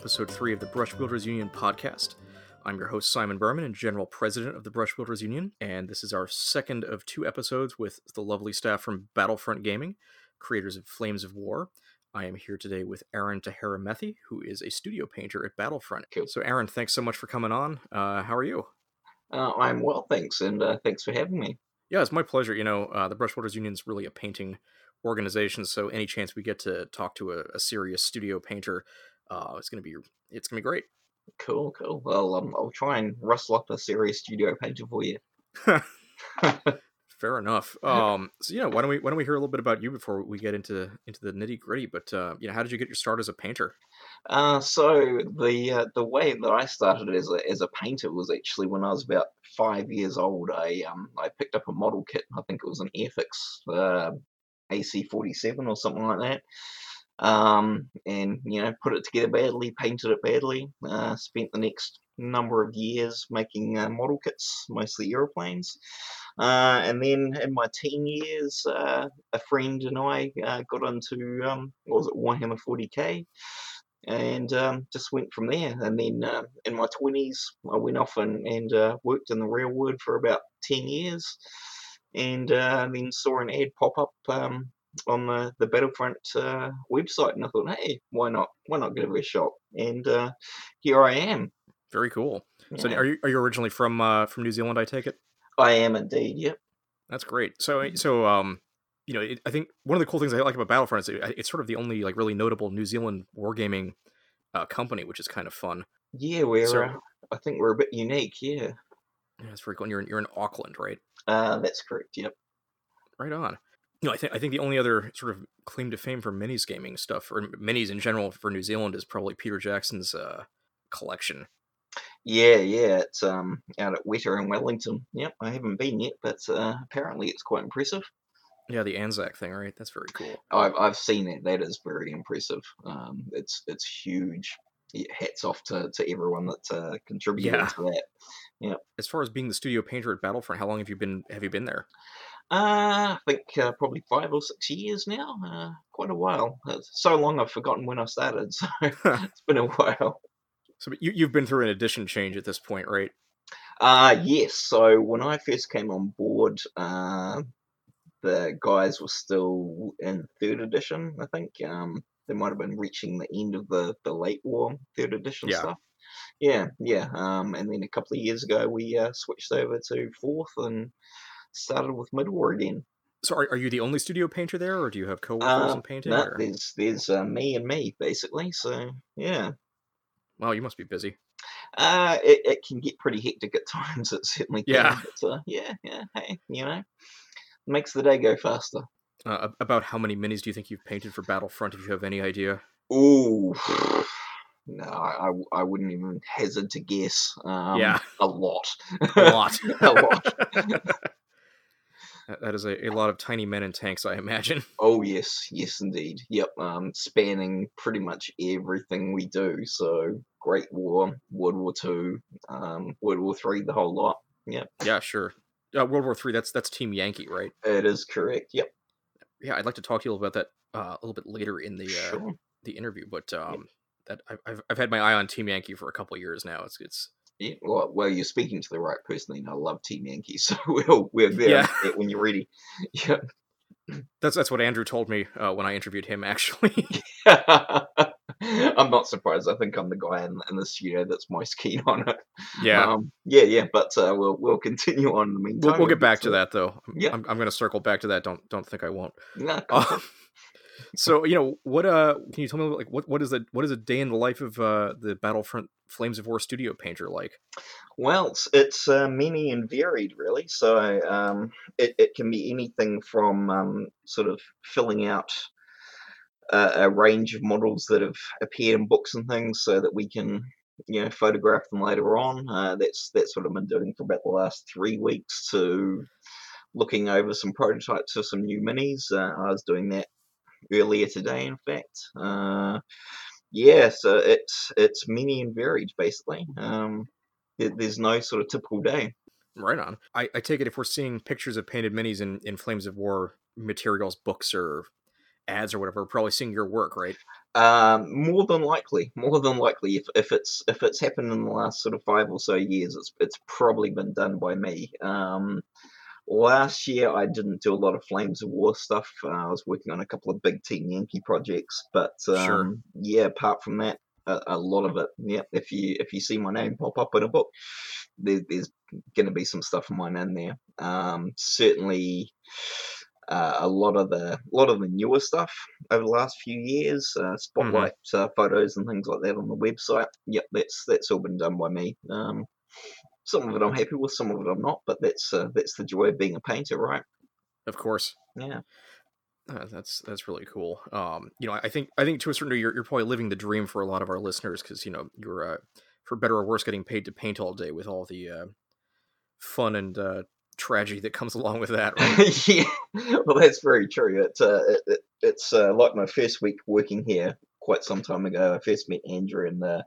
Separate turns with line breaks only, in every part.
episode three of the Brush Builders Union podcast. I'm your host, Simon Berman, and General President of the Brush Builders Union, and this is our second of two episodes with the lovely staff from Battlefront Gaming, creators of Flames of War. I am here today with Aaron Tahara Methi, who is a studio painter at Battlefront.
Cool.
So, Aaron, thanks so much for coming on. Uh, how are you?
Uh, I'm well, thanks, and uh, thanks for having me.
Yeah, it's my pleasure. You know, uh, the Brush Builders Union is really a painting organization, so any chance we get to talk to a, a serious studio painter, uh, it's gonna be it's gonna be great.
Cool, cool. Well, um, I'll try and rustle up a serious studio painter for you.
Fair enough. Um, so you know, why don't we why don't we hear a little bit about you before we get into into the nitty gritty? But uh, you know, how did you get your start as a painter?
Uh, so the uh, the way that I started as a as a painter was actually when I was about five years old. I um I picked up a model kit. I think it was an Airfix uh, AC forty seven or something like that. Um, and you know, put it together badly, painted it badly. Uh, spent the next number of years making uh, model kits, mostly aeroplanes. Uh, and then in my teen years, uh, a friend and I uh, got into um, what was it Warhammer 40k, and um, just went from there. And then uh, in my 20s, I went off and, and uh, worked in the real world for about 10 years, and uh, then saw an ad pop up. Um, on the, the Battlefront uh, website, and I thought, hey, why not? Why not give it a shot? And uh, here I am.
Very cool. So, are you are you originally from uh, from New Zealand? I take it.
I am indeed. Yep.
That's great. So, so um, you know, it, I think one of the cool things I like about Battlefront is it, it's sort of the only like really notable New Zealand wargaming uh, company, which is kind of fun.
Yeah, we're.
So-
uh, I think we're a bit unique. Yeah.
Yeah, that's very cool. And you're in, you're in Auckland, right?
Uh, that's correct. Yep.
Right on. You know, I think I think the only other sort of claim to fame for minis gaming stuff, or minis in general for New Zealand, is probably Peter Jackson's uh, collection.
Yeah, yeah. It's um out at Weta in Wellington. Yep. I haven't been yet, but uh, apparently it's quite impressive.
Yeah, the Anzac thing, right? That's very cool.
I've I've seen it. That is very impressive. Um, it's it's huge. Hats off to, to everyone that uh, contributed
Yeah.
to that. Yeah.
As far as being the studio painter at Battlefront, how long have you been have you been there?
Uh, I think uh, probably five or six years now. Uh, quite a while. It's so long I've forgotten when I started. So it's been a while.
So you you've been through an edition change at this point, right?
Uh, yes. So when I first came on board, uh, the guys were still in third edition. I think um, they might have been reaching the end of the the late war third edition
Yeah.
stuff. Yeah, yeah. Um, and then a couple of years ago, we uh, switched over to fourth and started with mid war again.
So are, are you the only studio painter there, or do you have coworkers
Uh,
in painting?
No,
or-
there's there's uh, me and me basically. So yeah.
Wow, you must be busy.
Uh, it, it can get pretty hectic at times. It certainly can.
Yeah.
But, uh, yeah, yeah. Hey, you know, makes the day go faster.
Uh, about how many minis do you think you've painted for Battlefront? If you have any idea?
Ooh, no, I, I wouldn't even hazard to guess. Um,
Yeah.
a lot,
A lot.
a lot.
That- is a, a lot of tiny men in tanks, I imagine.
Oh yes, yes indeed. Yep, um, spanning pretty much everything we do. So Great War, World War Two, um, World War Three, the whole lot.
Yeah, sure. Uh, World War Three. That's that's Team Yankee, right?
It is correct. Yep.
Yeah, I'd like to talk to you about that uh, a little bit later in the uh,
Sure.
the interview. But um, that I've, I've I've had my eye on Team Yankee for a couple of years now. It's it's
Yeah, well, well, you're speaking to the right person. Then I love Team Yankee, so we'll we're there
Yeah.
when you're ready. Yeah.
that's that's what Andrew told me uh, when I interviewed him. Actually,
I'm not surprised. I think I'm the guy in, in the studio that's most keen on it.
yeah.
um, yeah, yeah. But uh, we'll we'll continue on in the meantime.
We'll, we'll get back to that though. I'm,
Yeah.
I'm, I'm going to circle back to that. Don't don't think I won't.
No,
Uh, so you know what? Uh, can you tell me like what what is the what is a day in the life of uh the Battlefront Flames of War studio painter like?
Well, it's, it's uh, many and varied, really. So um, it, it can be anything from um, sort of filling out a, a range of models that have appeared in books and things, so that we can, you know, photograph them later on. Uh, that's that's what I've been doing for about the last three weeks. To looking over some prototypes of some new minis. Uh, I was doing that earlier today, in fact. Uh, yeah, so it's it's many and varied, basically. Um, there- there's no sort of typical day.
Right on. I, I take it if we're seeing pictures of painted minis in, in Flames of War materials, books, or ads or whatever, we're probably seeing your work, right?
Um, more than likely, more than likely, if, if it's if it's happened in the last sort of five or so years, it's it's probably been done by me. Um, last year I didn't do a lot of Flames of War stuff. Uh, I was working on a couple of big Team Yankee projects, but um,
Sure.
yeah, apart from that, a, a lot of it. Yeah, if you if you see my name pop up in a book, there, there's going to be some stuff of mine in there. Um, certainly. Uh, a lot of the a lot of the newer stuff over the last few years, uh, spotlight uh, photos and things like that on the website. Yep, that's that's all been done by me. Um, some of it I'm happy with, some of it I'm not, but that's uh, that's the joy of being a painter, right?
Of course.
Yeah.
Uh, that's that's really cool. Um, you know, I think I think to a certain degree, you're, you're probably living the dream for a lot of our listeners because you know you're uh, for better or worse getting paid to paint all day with all the uh, fun and uh, tragedy that comes along with that. Right?
yeah, well, that's very true. It's uh, it, it, it's uh, like my first week working here quite some time ago. I first met Andrew, and uh,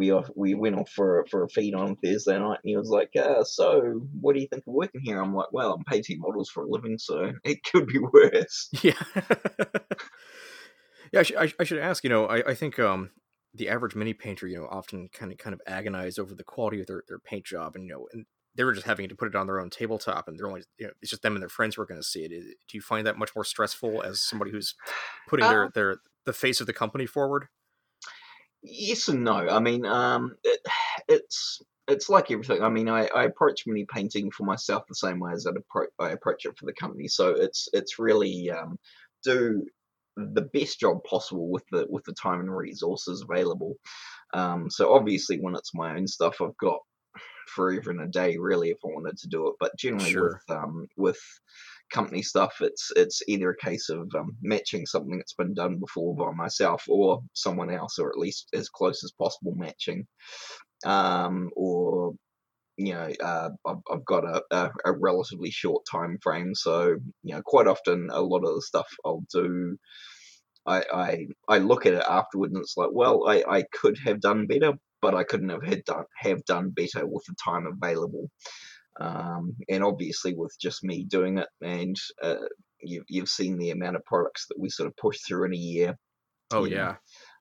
we off we went off for for a feed on Thursday night, and he was like, uh, "So, what do you think of working here?" I'm like, "Well, I'm painting models for a living, so it could be worse."
yeah. yeah, I, sh- I, I should ask. You know, I, I think um, the average mini painter, you know, often kind of kind of agonize over the quality of their, their paint job, and you know, and they were just having to put it on their own tabletop, and they're only you know, it's just them and their friends who are going to see it. Do you find that much more stressful as somebody who's putting their
Uh,
their the face of the company forward?
Yes and no. I mean, um, it, it's it's like everything. I mean, I, I approach mini painting for myself the same way as I'd appro- I approach it for the company. So it's it's really um, do the best job possible with the with the time and resources available. Um, so obviously, when it's my own stuff, I've got forever and a day really if I wanted to do it. But generally,
Sure.
with um, with company stuff, it's it's either a case of um, matching something that's been done before by myself or someone else, or at least as close as possible matching, um, or you know, uh, I've, I've got a, a, a relatively short time frame, so you know, quite often a lot of the stuff I'll do. I, I I look at it afterwards and it's like, well, I, I could have done better, but I couldn't have had done have done better with the time available. Um, and obviously, with just me doing it, and uh, you, you've seen the amount of products that we sort of push through in a year.
Oh yeah,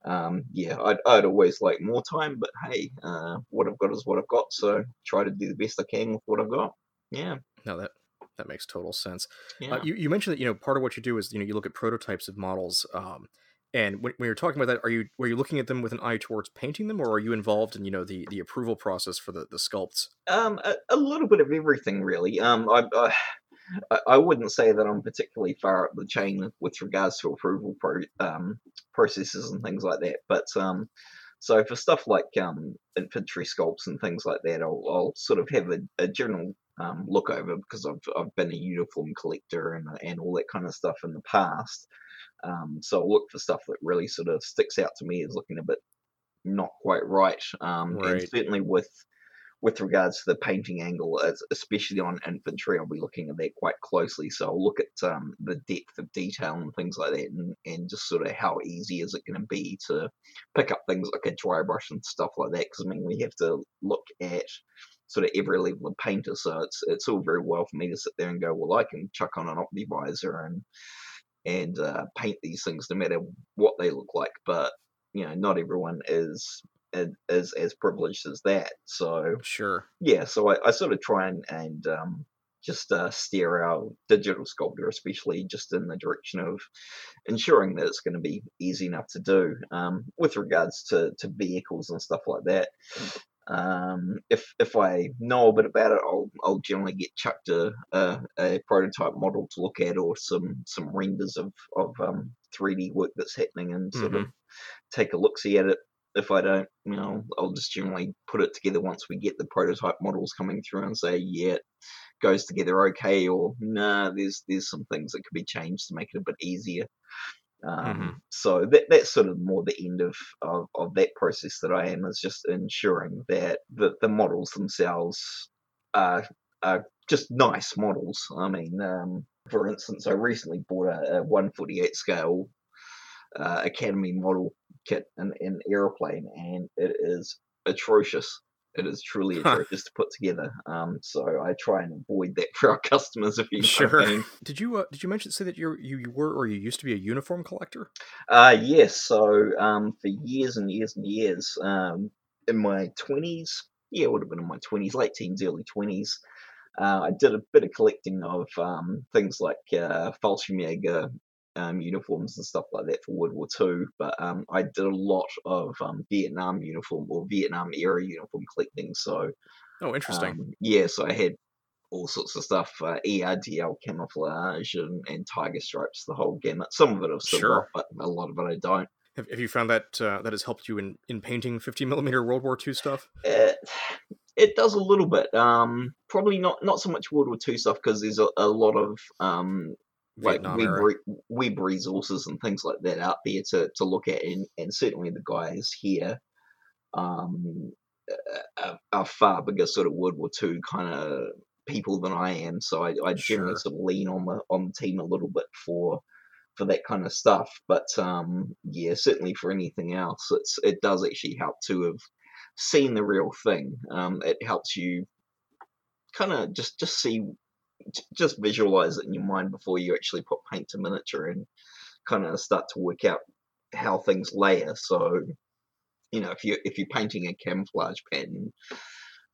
Um, yeah, I'd, I'd always like more time, but hey, uh, what I've got is what I've got, so try to do the best I can with what I've got. Yeah,
no that that makes total sense.
yeah.
Uh, you, you mentioned that you know part of what you do is you know you look at prototypes of models um, and when, when you're talking about that are you were you looking at them with an eye towards painting them or are you involved in you know the the approval process for the the sculpts
Um, a, a little bit of everything, really. Um, I, I, I- wouldn't say that I'm particularly far up the chain with regards to approval pro, um, processes and things like that. But um, so for stuff like um, infantry sculpts and things like that, I'll, I'll sort of have a, a general um, look over because I've I've been a uniform collector and and all that kind of stuff in the past. Um, so I'll look for stuff that really sort of sticks out to me as looking a bit not quite right. Um, and certainly with with regards to the painting angle, especially on infantry, I'll be looking at that quite closely. So I'll look at um, the depth of detail and things like that, and, and just sort of how easy is it going to be to pick up things like a dry brush and stuff like that. Because I mean, we have to look at sort of every level of painter, so it's it's all very well for me to sit there and go, well, I can chuck on an optivisor and and uh, paint these things no matter what they look like, but you know, not everyone is is, as privileged as that. So
sure
yeah, so I, I sort of try and, and um, just uh, steer our digital sculptor, especially just in the direction of ensuring that it's going to be easy enough to do. Um, with regards to, to vehicles and stuff like that, um, if if I know a bit about it, I'll I'll generally get chucked a, a, a prototype model to look at or some some renders of of um, 3D work that's happening and sort of take a look see at it if I don't, you know, I'll just generally put it together once we get the prototype models coming through and say, yeah, it goes together okay, or nah, there's there's some things that could be changed to make it a bit easier. Um,
Mhm.
So that that's sort of more the end of, of of that process that I am is just ensuring that the the models themselves are are just nice models. I mean, um, for instance, I recently bought a, a 148 scale uh, Academy model kit in an aeroplane, and it is atrocious. It is truly atrocious to put together. Um, so I try and avoid that for our customers. If you
Sure.
I mean.
Did you uh, did you mention say that you you were or you used to be a uniform collector?
Uh, yes. So um, for years and years and years, um, in my twenties, yeah, it would have been in my twenties, late teens, early twenties. Uh, I did a bit of collecting of um, things like uh, Fallschirmjäger um, uniforms and stuff like that for World War Two. But um, I did a lot of um, Vietnam uniform or Vietnam era uniform collecting. So
Oh, interesting.
um, yeah, so I had all sorts of stuff, uh, ERDL camouflage and, and tiger stripes, the whole gamut. Some of it I've still
Sure.
got, but a lot of it I don't.
have, have you found that uh, that has helped you in, in painting 50 millimeter World War II stuff?
It, it does a little bit. Um, probably not not so much World War Two stuff because there's a, a lot of um, like
Vietnam
web,
era.
re- web resources and things like that out there to, to look at, and, and certainly the guys here um, are, are far bigger sort of World War Two kind of people than I am. So I, I generally
Sure.
sort of lean on the on the team a little bit for for that kind of stuff. But um, yeah, certainly for anything else, it's it does actually help to have seen the real thing. Um, it helps you kind of just just see just visualize it in your mind before you actually put paint to miniature and kind of start to work out how things layer. So, you know, if you if you're painting a camouflage pattern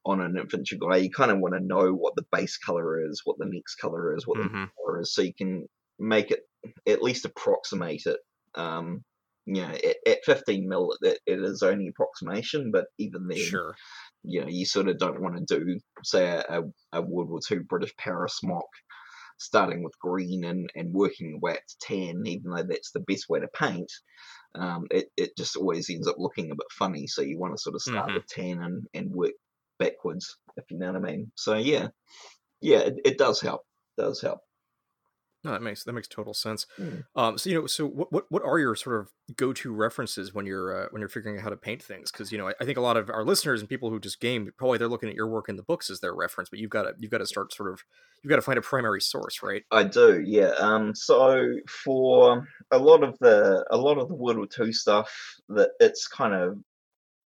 on an infantry guy, you kind of want to know what the base color is, what the next color is, what the
hmm
color is, so you can make it at least approximate it. Um, you know, at, at 15 mil, it, it is only approximation, but even then,
Sure.
You know, you sort of don't want to do, say, a, a World War II British Paras smock, starting with green and, and working your way up to tan, even though that's the best way to paint. Um, it, it just always ends up looking a bit funny. So you want to sort of start
Mhm.
with tan and, and work backwards, if you know what I mean. So yeah, yeah, it, it does help. does help.
No, that makes that makes total sense.
Mm.
Um, so you know, so what what, what are your sort of go to references when you're uh, when you're figuring out how to paint things? Because you know, I, I think a lot of our listeners and people who just game probably they're looking at your work in the books as their reference, but you've got to you've got to start sort of you've got to find a primary source, right?
I do, yeah. Um, so for a lot of the a lot of the World War Two stuff, that it's kind of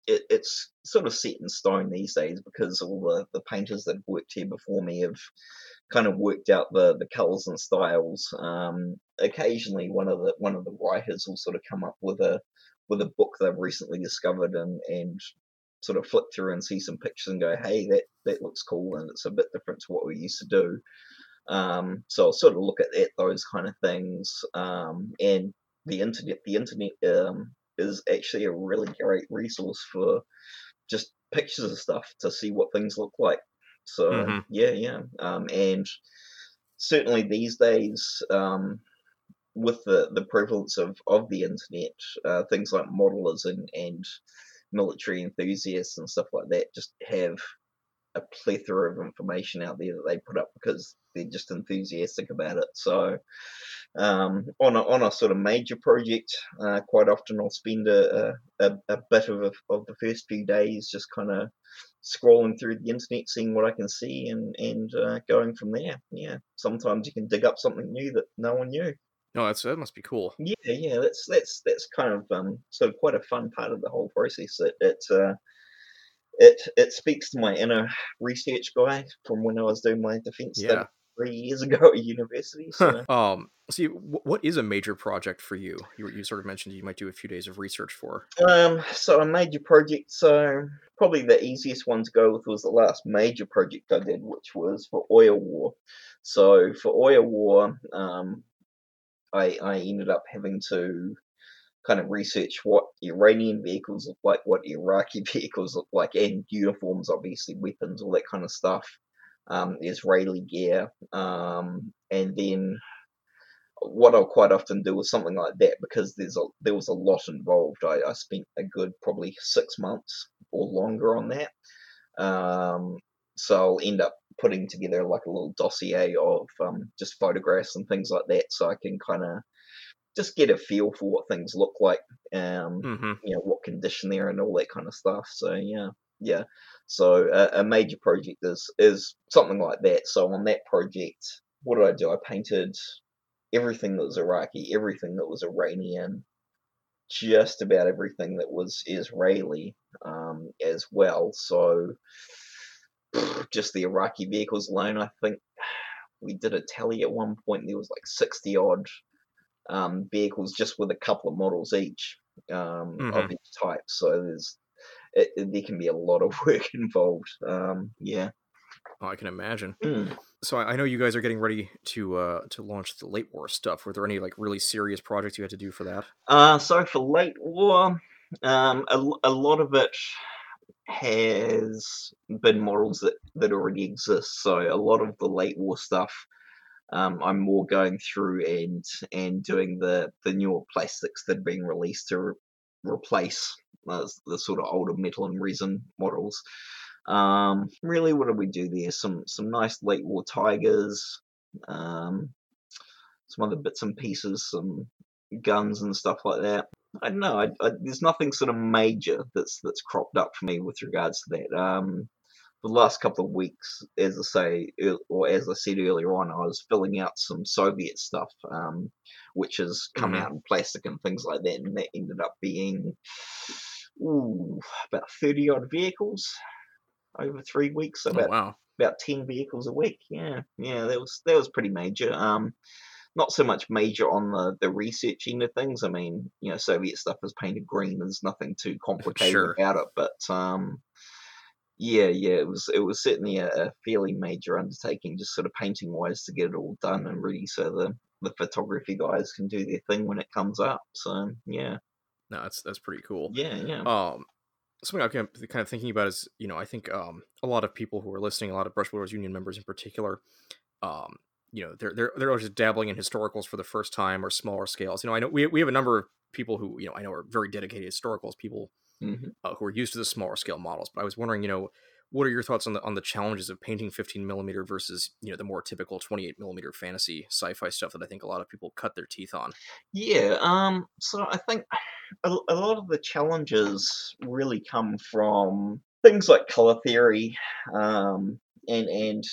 it, it's sort of set in stone these days because all the, the painters that have worked here before me have kind of worked out the, the colours and styles. Um, occasionally, one of the one of the writers will sort of come up with a with a book they've recently discovered and and sort of flick through and see some pictures and go, hey, that that looks cool and it's a bit different to what we used to do. Um, so I'll sort of look at that, those kind of things. Um, and the internet, the internet um, is actually a really great resource for just pictures of stuff to see what things look like. So
Mhm.
yeah, yeah. Um, and certainly these days, um, with the, the prevalence of, of the internet, uh, things like modelers and, and military enthusiasts and stuff like that just have a plethora of information out there that they put up because they're just enthusiastic about it. So, um, on a on a sort of major project, uh, quite often I'll spend a a, a bit of a, of the first few days just kind of scrolling through the internet, seeing what I can see, and and uh, going from there. Yeah, sometimes you can dig up something new that no one knew.
No, that's that must be cool.
Yeah, yeah, that's that's that's kind of um of quite a fun part of the whole process. It it uh, it it speaks to my inner research guy from when I was doing my defence study
Yeah.
Three years ago at university. So
um. See, wh- what is a major project for you? You you sort of mentioned you might do a few days of research for.
um so a major project. So probably the easiest one to go with was the last major project I did, which was for Oil War. So for Oil War, um, I I ended up having to kind of research what Iranian vehicles look like, what Iraqi vehicles look like, and uniforms, obviously, weapons, all that kind of stuff. Um, Israeli gear, um, and then what I'll quite often do is something like that because there's a there was a lot involved. I, I spent a good probably six months or longer on that. Um, so I'll end up putting together like a little dossier of um, just photographs and things like that, so I can kind of just get a feel for what things look like, um,
hmm
you know, what condition they're in, all that kind of stuff. So yeah, yeah. So a, a major project is is something like that. So on that project, what did I do? I painted everything that was Iraqi, everything that was Iranian, just about everything that was Israeli, um, as well. So just the Iraqi vehicles alone, I think we did a tally at one point. There was like sixty odd um, vehicles just with a couple of models each um,
Mhm.
of each type. So there's it, it- there can be a lot of work involved. Um, yeah.
Oh, I can imagine.
Mm.
So I I know you guys are getting ready to uh, to launch the late war stuff. Were there any like really serious projects you had to do for that?
Uh, so for late war, um, a lot of it has been models that, that already exist. So a lot of the late war stuff, um, I'm more going through and and doing the the newer plastics that are being released to re- replace the sort of older metal and resin models. Um, really, what do we do there? Some some nice late war tigers, um, some other bits and pieces, some guns and stuff like that. I don't know. I, I, there's nothing sort of major that's that's cropped up for me with regards to that. Um, the last couple of weeks, as I say, or as I said earlier on, I was filling out some Soviet stuff, um, which has come
Mhm.
out in plastic and things like that, and that ended up being ooh, about thirty odd vehicles over three weeks. So
Oh
about
wow.
about ten vehicles a week. Yeah, yeah, that was that was pretty major. Um, not so much major on the the research end of things. I mean, you know, Soviet stuff is painted green. There's nothing too complicated
Sure.
about it, but um, yeah, yeah, it was it was certainly a, a fairly major undertaking, just sort of painting wise to get it all done and ready so the the photography guys can do their thing when it comes up. So yeah,
No, that's that's pretty cool.
yeah, yeah.
Um, something I'm kind of thinking about is, you know, I think um, a lot of people who are listening, a lot of Brush Builders Union members in particular, um, you know, they're they're they're just dabbling in historicals for the first time or smaller scales. You know, I know we we have a number of people who you know I know are very dedicated historicals people
hmm
uh, who are used to the smaller scale models. But I was wondering, you know, what are your thoughts on the on the challenges of painting 15 millimeter versus you know the more typical 28 millimeter fantasy sci-fi stuff that I think a lot of people cut their teeth on.
Yeah, um, so I think a, a lot of the challenges really come from things like color theory, um, and and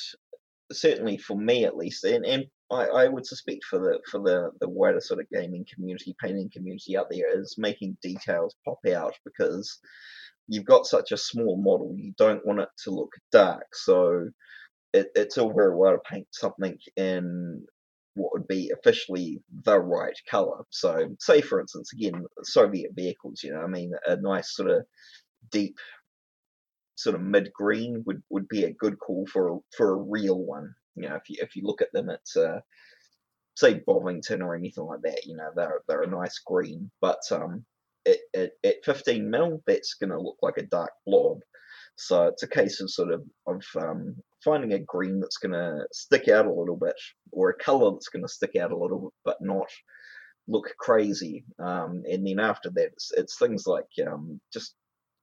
certainly for me at least, and, and I, I would suspect for the for the the wider sort of gaming community, painting community out there, is making details pop out because you've got such a small model, you don't want it to look dark, so it, it's all very well to paint something in what would be officially the right color. So, say for instance, again, Soviet vehicles, you know, I mean, a nice sort of deep, sort of mid green would, would be a good call for a, for a real one. You know, if you if you look at them, it's uh, say Bovington or anything like that. You know, they're they're a nice green, but um, at, at, at 15 mil, that's going to look like a dark blob. So it's a case of sort of of um, finding a green that's going to stick out a little bit, or a color that's going to stick out a little bit, but not look crazy. Um, and then after that, it's, it's things like um, just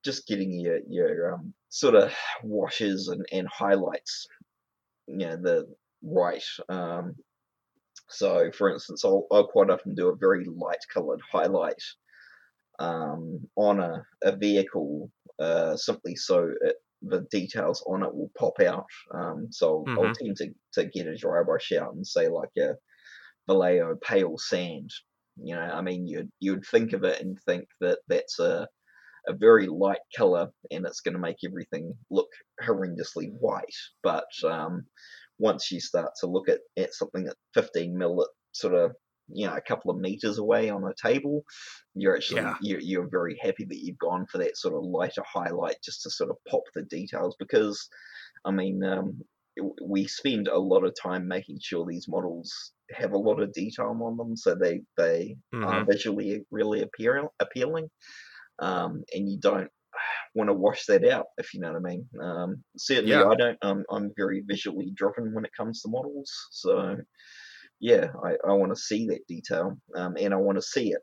just getting your your um, sort of washes and, and highlights, you know, the right. Um, so, for instance, I'll, I'll quite often do a very light coloured highlight um, on a, a vehicle uh, simply so it, the details on it will pop out. Um, so I'll, I'll tend to, to get a dry brush out and say like a Vallejo pale sand. You know, I mean, you'd you'd think of it and think that that's a a very light color and it's going to make everything look horrendously white. But um, once you start to look at, at something at 15 mil at sort of you know a couple of meters away on a table, you're actually
Yeah.
you're, you're very happy that you've gone for that sort of lighter highlight just to sort of pop the details because I mean um, we spend a lot of time making sure these models have a lot of detail on them so they they are
Mhm.
visually really appeal, appealing um, and you don't want to wash that out, if you know what I mean. Um, certainly,
Yeah.
I don't. Um, I'm very visually driven when it comes to models, so yeah, I, I want to see that detail, um, and I want to see it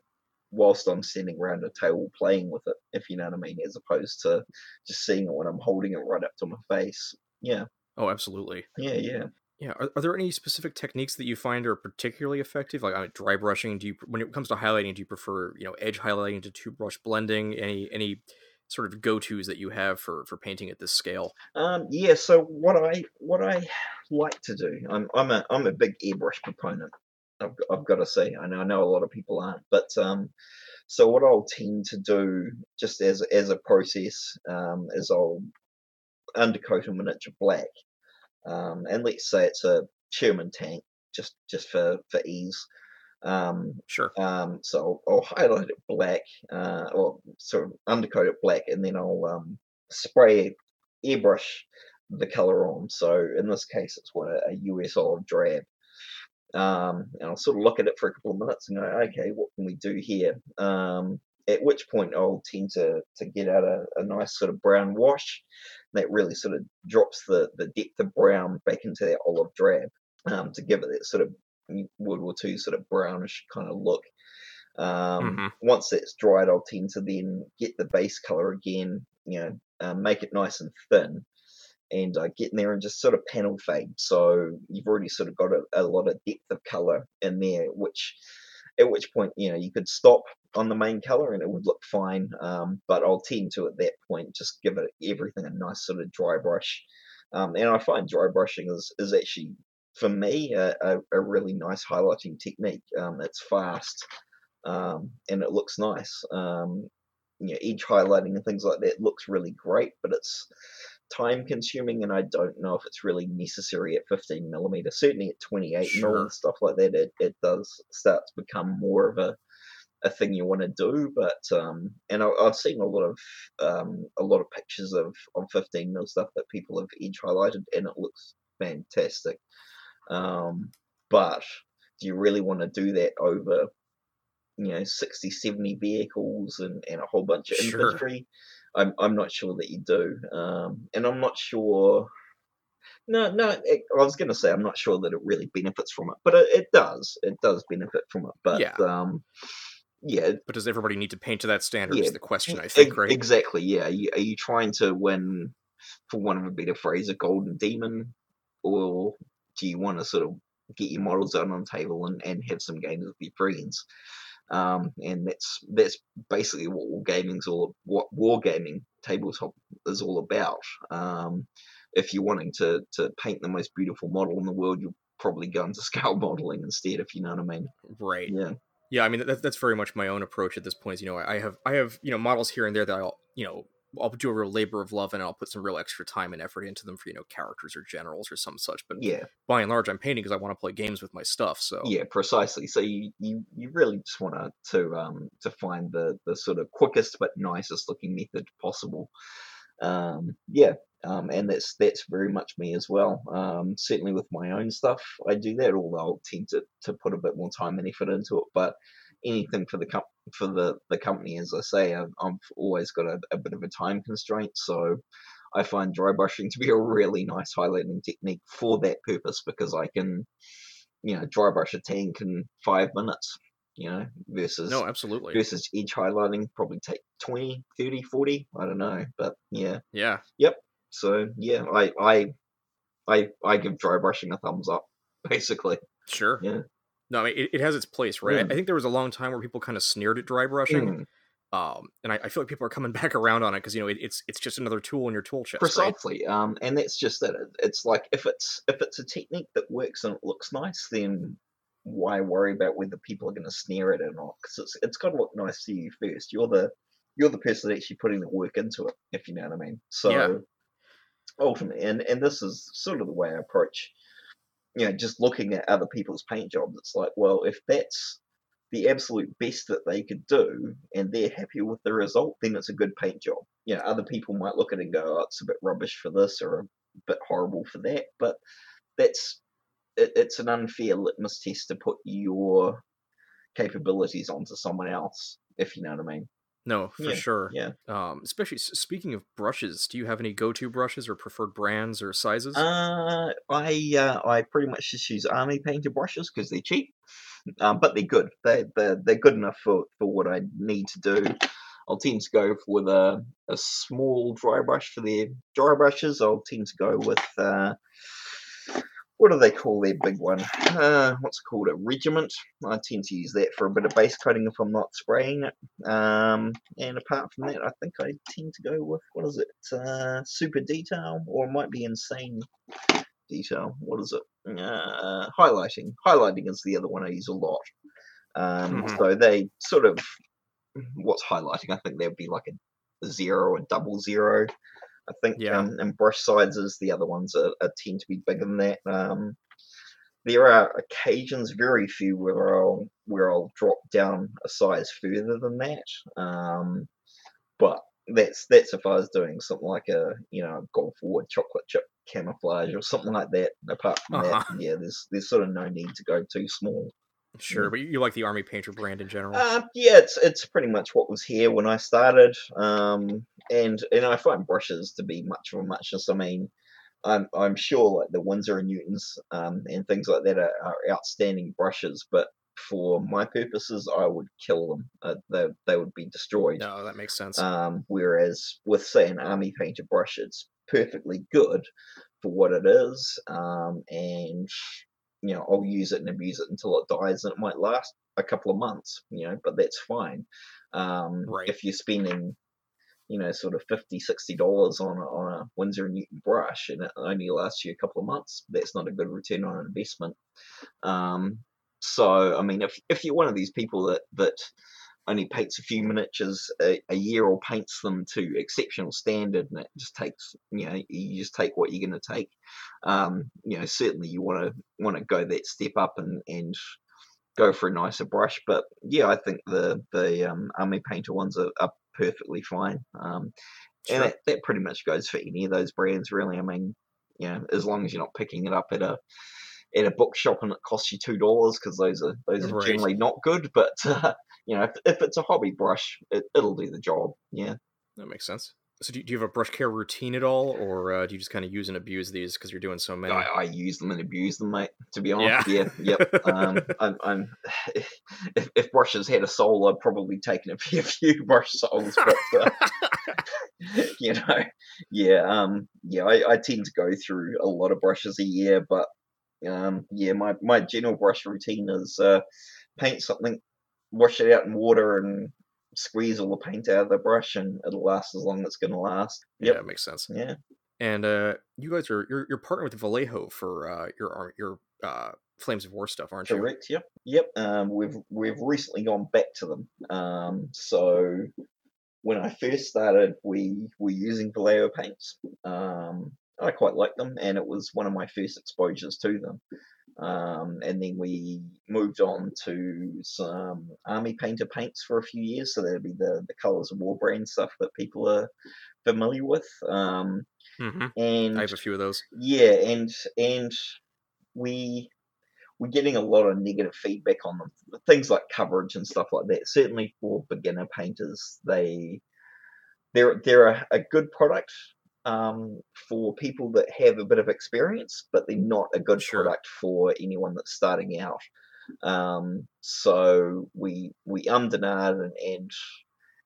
whilst I'm standing around a table playing with it, if you know what I mean, as opposed to just seeing it when I'm holding it right up to my face. Yeah,
Oh, absolutely.
yeah, yeah.
Yeah. Are, are there any specific techniques that you find are particularly effective? Like uh, dry brushing? Do you, when it comes to highlighting, do you prefer you know edge highlighting to two brush blending? Any any sort of go tos that you have for for painting at this scale?
Um, yeah. So what I what I like to do, I'm I'm a I'm a big airbrush proponent. I've, I've got to say, I know I know a lot of people aren't, but um, so what I'll tend to do just as as a process um, is I'll undercoat a miniature black, um, and let's say it's a Sherman tank, just just for for ease. Um,
Sure.
um, so I'll, highlight it black, uh, or sort of undercoat it black, and then I'll um, spray airbrush the color on. So in this case, it's what a, a US olive drab. Um, and I'll sort of look at it for a couple of minutes and go, okay, what can we do here? Um, at which point I'll tend to, to get out a, a nice sort of brown wash that really sort of drops the, the depth of brown back into that olive drab um, to give it that sort of World War II sort of brownish kind of look. Um,
Mhm.
Once that's dried, I'll tend to then get the base color again, you know, um, make it nice and thin, and uh, get in there and just sort of panel fade. So you've already sort of got a, a lot of depth of color in there, which at which point you know you could stop on the main color and it would look fine. Um, but I'll tend to at that point just give it everything a nice sort of dry brush. Um, and I find dry brushing is, is actually for me a, a, a really nice highlighting technique. Um, it's fast um, and it looks nice. Um, you know, edge highlighting and things like that looks really great, but it's time consuming, and I don't know if it's really necessary at 15 millimeter. Certainly at 28 mil
Sure.
and stuff like that, it, it does start to become more of a a thing you want to do. But um, and I, I've seen a lot of um, a lot of pictures of of 15 mil stuff that people have edge highlighted, and it looks fantastic. Um, but do you really want to do that over you know 60 70 vehicles and, and a whole bunch of
Sure.
infantry I'm, I'm not sure that you do um, and i'm not sure no no it, i was going to say i'm not sure that it really benefits from it but it, it does it does benefit from it but
Yeah.
um yeah
But does everybody need to paint to that standard?
Yeah,
Is the question I think, right?
exactly yeah are you, are you trying to win for one of a better phrase a golden demon or do you want to sort of get your models out on the table and, and have some games with your friends um, and that's that's basically what wargaming's all what wargaming tabletop is all about. Um, if you're wanting to to paint the most beautiful model in the world, you'll probably go into scale modeling instead, if you know what I mean.
Right.
Yeah,
Yeah, I mean that, that's very much my own approach at this point. You know, I have I have you know models here and there that I'll you know I'll do a real labor of love and I'll put some real extra time and effort into them for you know characters or generals or some such. But
yeah,
by and large, I'm painting because I want to play games with my stuff. So
yeah, precisely. So you you, you really just want to to um to find the the sort of quickest but nicest looking method possible. Um, yeah, um, and that's that's very much me as well. Um, certainly with my own stuff, I do that. Although I'll tend to, to put a bit more time and effort into it, but anything for the com- for the the company, as I say, I've, I've always got a, a bit of a time constraint, so. I find dry brushing to be a really nice highlighting technique for that purpose because I can, you know, dry brush a tank in five minutes, you know, versus
no, absolutely,
versus edge highlighting probably take 20 30 40 i don't know but yeah
yeah, yep.
so yeah i i i, I give dry brushing a thumbs up basically
sure.
yeah
No, I mean it, it has its place, right? I,
Mm.
I think there was a long time where people kind of sneered at dry brushing,
Mm,
um, and I, I feel like people are coming back around on it because you know it, it's it's just another tool in your tool chest, right?
precisely um and that's just that It- it's like if it's if it's a technique that works and it looks nice then why worry about whether people are going to sneer at it or not because it's it's got to look nice to you first you're the you're the person actually putting the work into it if you know what i mean so
Yeah.
ultimately and and this is sort of the way i approach you know just looking at other people's paint jobs it's like well if that's the absolute best that they could do and they're happy with the result then it's a good paint job. You know other people might look at it and go oh, it's a bit rubbish for this or a bit horrible for that but that's it, it's an unfair litmus test to put your capabilities onto someone else if you know what i mean
No, for
Yeah,
sure.
yeah.
Um, especially speaking of brushes, do you have any go-to brushes or preferred brands or sizes?
Uh, I uh, I pretty much just use Army Painter brushes because they're cheap, um, but they're good. They they're, they're good enough for, for what I need to do. I'll tend to go with a a small dry brush for the dry brushes. I'll tend to go with uh, what do they call their big one? Uh, what's it called? A regiment. I tend to use that for a bit of base coating if I'm not spraying it. Um, and apart from that, I think I tend to go with what is it? Uh, super detail, or it might be insane detail. What is it? Uh, highlighting. Highlighting is the other one I use a lot. Um,
Mhm.
So they sort of what's highlighting. I think there'd be like a zero or double zero. I think.
Yeah.
Um, and brush sizes, the other ones are, are tend to be bigger than that. Um, there are occasions, very few, where I'll where I'll drop down a size further than that. Um, but that's that's if I was doing something like a you know Gulf War chocolate chip camouflage or something like that. Apart from
Uh-huh.
that, yeah, there's there's sort of no need to go too small.
Sure, but you you like the Army Painter brand in general.
Uh, yeah, it's it's pretty much what was here when I started, um, and and I find brushes to be much of a muchness. I mean, I'm I'm sure like the Winsor and Newtons um, and things like that are, are outstanding brushes, but for my purposes, I would kill them. Uh, they they would be destroyed.
no, that makes sense.
Um, whereas with say an army painter brush, it's perfectly good for what it is, um, and you know I'll use it and abuse it until it dies, and it might last a couple of months, you know, but that's fine. Um,
Right.
If you're spending, you know, sort of 50 60 dollars on a, on a Winsor and Newton brush, and it only lasts you a couple of months, that's not a good return on investment. Um, so I mean, if if you're one of these people that that only paints a few miniatures a, a year or paints them to exceptional standard and it just takes you know you just take what you're going to take. Um you know certainly you want to want to go that step up and and go for a nicer brush but yeah i think the the um, army painter ones are, are perfectly fine. Um
Sure.
and that, that pretty much goes for any of those brands really. I mean you know as long as you're not picking it up at a at a bookshop and it costs you two dollars because those are those are
Right.
generally not good but uh, you know if, if it's a hobby brush it, it'll do the job yeah
That makes sense. So, do you, do you have a brush care routine at all, or uh, do you just kind of use and abuse these because you're doing so many?
I, I use them and abuse them mate to be honest yeah, yep um I'm, I'm if, if brushes had a soul i'd probably taken a few, a few brush souls but uh, you know yeah um yeah I, I tend to go through a lot of brushes a year but um yeah my my general brush routine is uh paint something wash it out in water and squeeze all the paint out of the brush and it'll last as long as it's going to last.
Yeah,
yep.
It makes sense.
yeah.
And uh, you guys are you're, you're partnered with Vallejo for uh, your your uh, Flames of War stuff, aren't you?
correct yep. Yep um we've we've recently gone back to them. Um so when i first started we were using vallejo paints. Um i quite liked them and it was one of my first exposures to them. Um, and then we moved on to some army painter paints for a few years so that'd be the the colors of war brand stuff that people are familiar with. Um,
hmm
and
I have a few of those.
yeah and and we we're getting a lot of negative feedback on them. Things like coverage and stuff like that. Certainly for beginner painters they they're they're a, a good product um, for people that have a bit of experience but they're not a good
Sure.
product for anyone that's starting out. Um, so we we ummed and ahed and,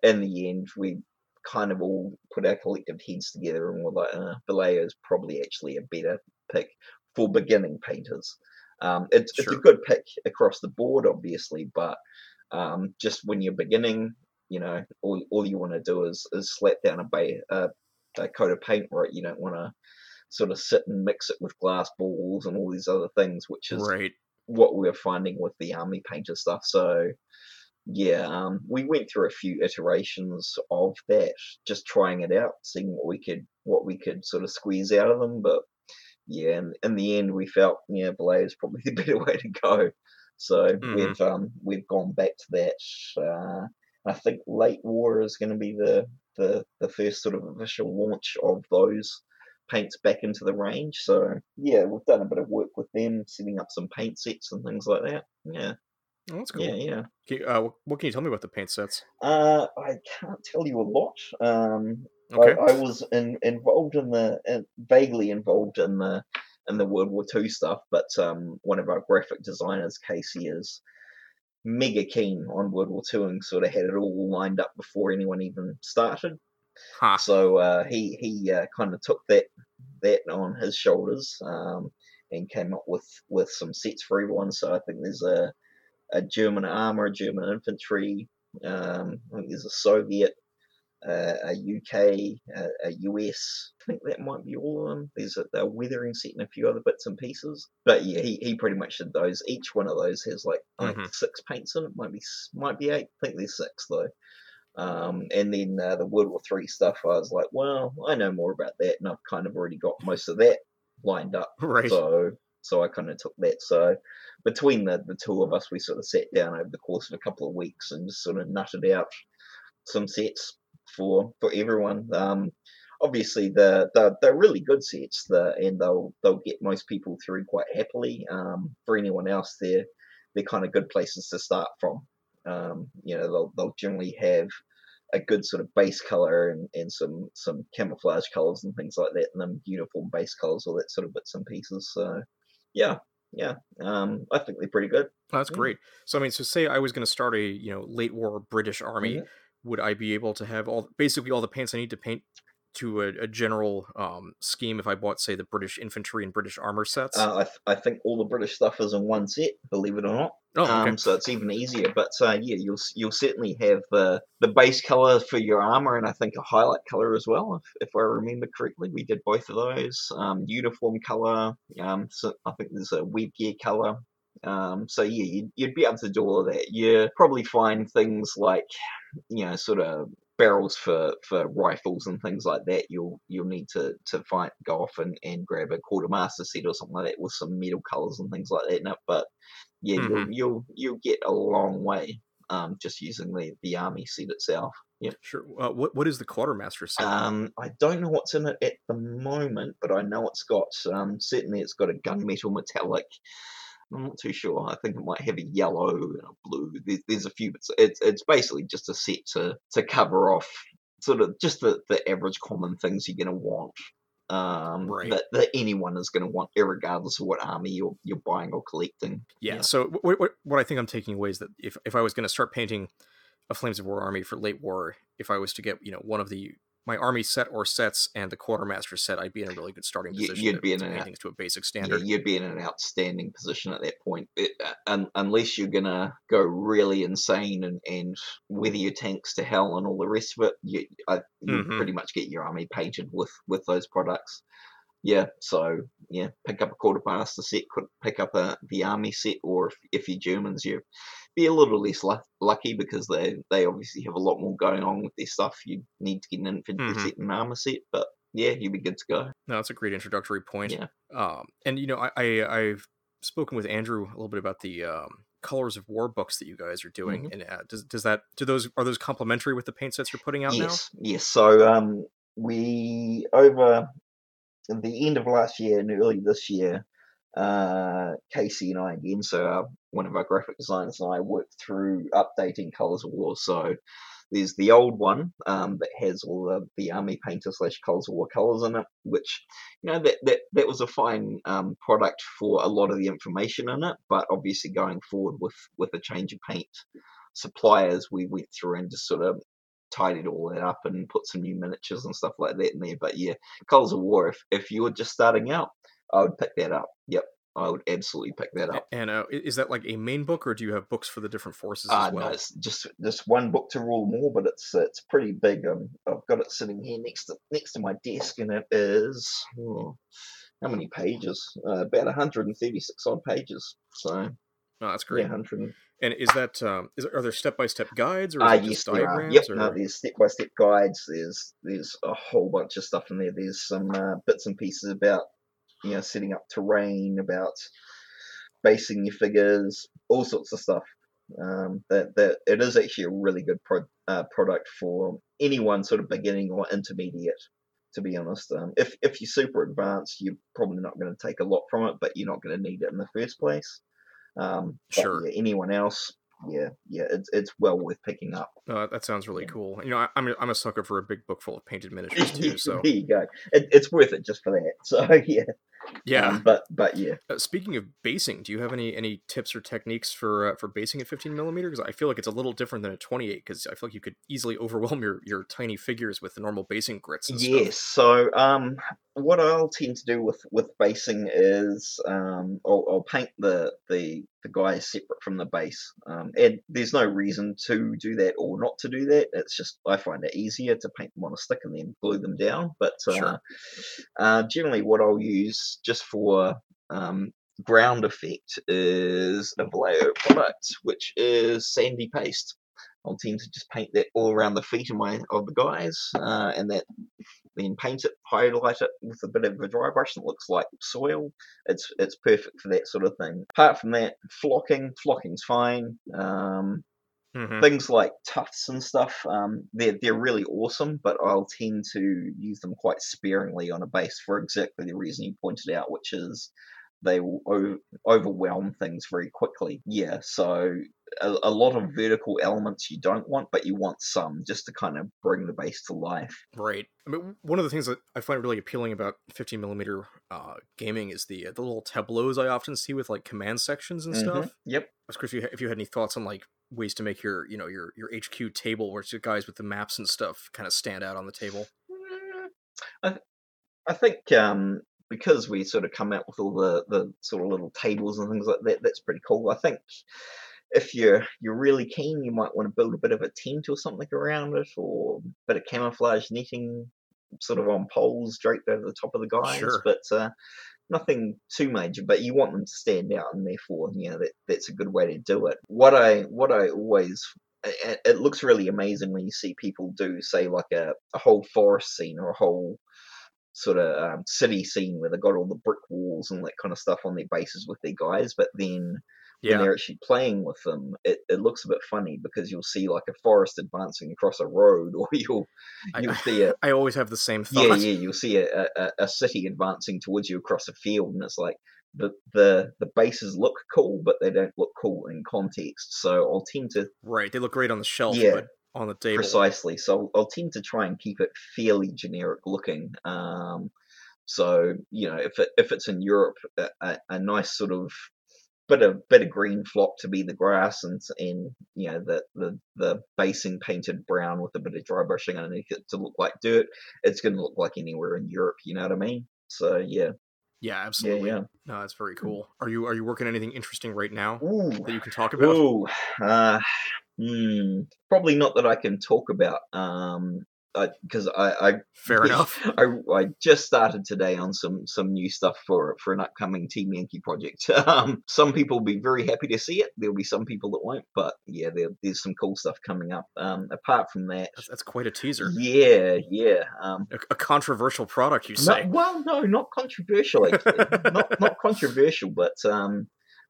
in the end we kind of all put our collective heads together and we're like uh, Vallejo is probably actually a better pick for beginning painters. Um, it's, it's a good pick across the board obviously but um, just when you're beginning you know all, all you want to do is, is slap down a, ba- a, a coat of paint right you don't want to sort of sit and mix it with glass balls and all these other things which is
Right.
what we were finding with the army painter stuff. So yeah, um, we went through a few iterations of that, just trying it out, seeing what we could what we could sort of squeeze out of them. But yeah, in, in the end, we felt yeah, Vallejo is probably the better way to go. So
Mhm.
we've um, we've gone back to that. Uh, I think late war is going to be the, the the first sort of official launch of those paints back into the range. So yeah, we've done a bit of work with them, setting up some paint sets and things like that. Yeah,
Oh, that's cool.
yeah, yeah.
Can you- uh, what can you tell me about the paint sets?
Uh, I can't tell you a lot. Um,
Okay.
I, I was in, involved in the in, vaguely involved in the in the World War Two stuff, but um, one of our graphic designers, Casey, is mega keen on World War Two and sort of had it all lined up before anyone even started.
Ha.
So uh, he he uh, kind of took that that on his shoulders um, and came up with with some sets for everyone. So I think there's a a German armor, a German infantry. Um, I think there's a Soviet a UK, a, a, US. I think that might be all of them. There's a, a weathering set and a few other bits and pieces. But yeah, he, he pretty much did those. Each one of those has like, mm-hmm. like six paints in it. Might be might be eight. I think there's six though. Um, and then uh, the World War Three stuff, I was like, well, I know more about that, and I've kind of already got most of that lined up.
Right.
So so I kind of took that. So between the the two of us, we sort of sat down over the course of a couple of weeks and just sort of nutted out some sets for for everyone. Um, obviously, the, the they're really good sets, the, and they'll they'll get most people through quite happily. Um, for anyone else, they're they're kind of good places to start from. Um, you know, they'll they'll generally have a good sort of base color and, and some some camouflage colors and things like that, and then uniform base colors, all that sort of bits and pieces. So, yeah, yeah, um, I think they're pretty good.
That's yeah. great. So I mean, so say I was going to start a you know late war British army. Mm-hmm would I be able to have all basically all the paints I need to paint to a, a general um, scheme if I bought, say, the British infantry and British armor sets?
Uh, I, th- I think all the British stuff is in one set, believe it or not.
Oh, okay.
Um, so it's even easier. But uh, yeah, you'll you'll certainly have the the base color for your armor, and I think a highlight color as well, if, if I remember correctly. We did both of those. Um, uniform color. Um, so I think there's a web gear color. Um, so yeah, you'd, you'd be able to do all of that. You probably find things like, you know, sort of barrels for, for rifles and things like that. You'll you'll need to to fight go off and, and grab a quartermaster set or something like that with some metal colors and things like that in it. But yeah, mm-hmm. you'll you'll you'll get a long way um, just using the the army set itself. Yeah,
sure. Uh, what what is the quartermaster set?
Um, I don't know what's in it at the moment, but I know it's got um, certainly it's got a gunmetal metallic I'm not too sure. I think it might have a yellow and a blue. There's, there's a few bits. It's it's basically just a set to to cover off sort of just the, the average common things you're going to want. Um, right. that, that anyone is going to want, regardless of what army you're you're buying or collecting.
Yeah. yeah. So what, what what I think I'm taking away is that if if I was going to start painting a Flames of War army for late war, if I was to get you know one of the my army set or sets and the quartermaster set, I'd be in a really good starting position.
You'd be
in
an
to a basic standard.
Yeah, you'd be in an outstanding position at that point, it, uh, un, unless you're gonna go really insane and, and weather your tanks to hell and all the rest of it. You, I, you mm-hmm. pretty much get your army painted with with those products yeah, so yeah, pick up a quartermaster set, pick up a the army set, or if, if you're Germans, you be a little less lucky because they they obviously have a lot more going on with their stuff. You need to get an infantry mm-hmm. set and armor set, but yeah, you'd be good to go.
No, that's a great introductory point.
Yeah,
um, and you know, I, I have spoken with Andrew a little bit about the um, colors of war books that you guys are doing, mm-hmm. and uh, does does that do those are those complementary with the paint sets you're putting out
yes, now? Yes, So um, we over the end of last year and early this year, uh, Casey and I again, so our, one of our graphic designers and I worked through updating Colors of War. So there's the old one um, that has all the, the Army Painter slash Colors of War colors in it, which you know that that, that was a fine um, product for a lot of the information in it. But obviously, going forward with with a change of paint suppliers, we went through and just sort of tidied all that up and put some new miniatures and stuff like that in there. But yeah, Colors of War, if, if you were just starting out, I would pick that up. Yep. I would absolutely pick that up.
And uh, is that like a main book, or do you have books for the different forces
uh,
as well?
No, it's just just one book to rule them all, but it's it's pretty big. Um, I've got it sitting here next to next to my desk, and it is oh, how many pages? Uh, about 136 odd pages. So,
oh, that's great.
Yeah, 100.
And is that um, is are there step by step guides or
uh, yes,
just diagrams?
Yep,
or...
no, there's step by step guides. There's there's a whole bunch of stuff in there. There's some uh, bits and pieces about you know setting up terrain, about basing your figures, all sorts of stuff. Um, that that it is actually a really good pro, uh, product for anyone sort of beginning or intermediate. To be honest, um, if if you're super advanced, you're probably not going to take a lot from it, but you're not going to need it in the first place. Um,
sure.
Yeah, anyone else, yeah, yeah, it's it's well worth picking up.
Uh, that sounds really yeah. cool. You know, I, am a, I'm a sucker for a big book full of painted miniatures too. So
there you go. It, it's worth it just for that. So yeah.
Yeah.
Um, but but yeah.
Uh, speaking of basing, do you have any any tips or techniques for uh, for basing at 15 millimeter? Because I feel like it's a little different than a 28. Because I feel like you could easily overwhelm your your tiny figures with the normal basing grits. And
Yes.
Stuff.
So um, what I'll tend to do with with basing is um, I'll, I'll paint the the the guys separate from the base. Um, and there's no reason to do that or not to do that. It's just I find it easier to paint them on a stick and then glue them down. But uh,
Sure.
uh, generally, what I'll use just for um, ground effect is a Vallejo product, which is sandy paste. I'll tend to just paint that all around the feet of my of the guys, uh, and that then paint it, highlight it with a bit of a dry brush that looks like soil. It's it's perfect for that sort of thing. Apart from that, flocking, flocking's fine. Um,
Mhm.
things like tufts and stuff, um, they're they're really awesome, but I'll tend to use them quite sparingly on a base for exactly the reason you pointed out, which is they will o- overwhelm things very quickly. Yeah, so a, a lot of vertical elements you don't want, but you want some just to kind of bring the base to life.
Right. I mean, one of the things that I find really appealing about 15 millimeter uh, gaming is the uh, the little tableaus I often see with like command sections and
Mhm,
stuff.
Yep.
I was curious if you, if you had any thoughts on like ways to make your you know your your HQ table where it's the guys with the maps and stuff kind of stand out on the table.
Mm, I, I think um, because we sort of come out with all the, the sort of little tables and things like that, that's pretty cool. I think if you're you're really keen, you might want to build a bit of a tent or something around it, or a bit of camouflage netting, sort of on poles draped over the top of the guys.
Sure.
But uh, nothing too major. But you want them to stand out, and therefore, you know, that that's a good way to do it. What I what I always it, it looks really amazing when you see people do, say, like a, a whole forest scene or a whole sort of um, city scene where they've got all the brick walls and that kind of stuff on their bases with their guys, but then when
Yeah.
they're actually playing with them, it, it looks a bit funny because you'll see like a forest advancing across a road, or you'll
I-
you'll see a
I always have the same thought.
yeah yeah, you'll see a, a, a city advancing towards you across a field, and it's like the the the bases look cool, but they don't look cool in context. So I'll tend to
Right. They look great on the shelf,
Yeah.
but on the table.
Precisely. So I'll tend to try and keep it fairly generic looking. Um, so you know, if it if it's in Europe, a, a nice sort of bit of bit of green flock to be the grass, and and you know the the the basing painted brown with a bit of dry brushing underneath it to look like dirt. It's going to look like anywhere in Europe. You know what I mean? So yeah,
Yeah, absolutely.
yeah.
No, that's very cool. Are you are you working anything interesting right now
Ooh.
that you can talk about?
Ooh, uh, hmm, probably not that I can talk about. Um, because I, I
Fair enough.
I, I just started today on some some new stuff for for an upcoming Team Yankee project. Um, some people will be very happy to see it. There'll be some people that won't, but yeah, there, there's some cool stuff coming up. Um, apart from that,
That's, that's quite a teaser.
yeah, yeah. Um,
A, a controversial product, you
no,
say?
well, no, not controversial. Actually. not not controversial, but um,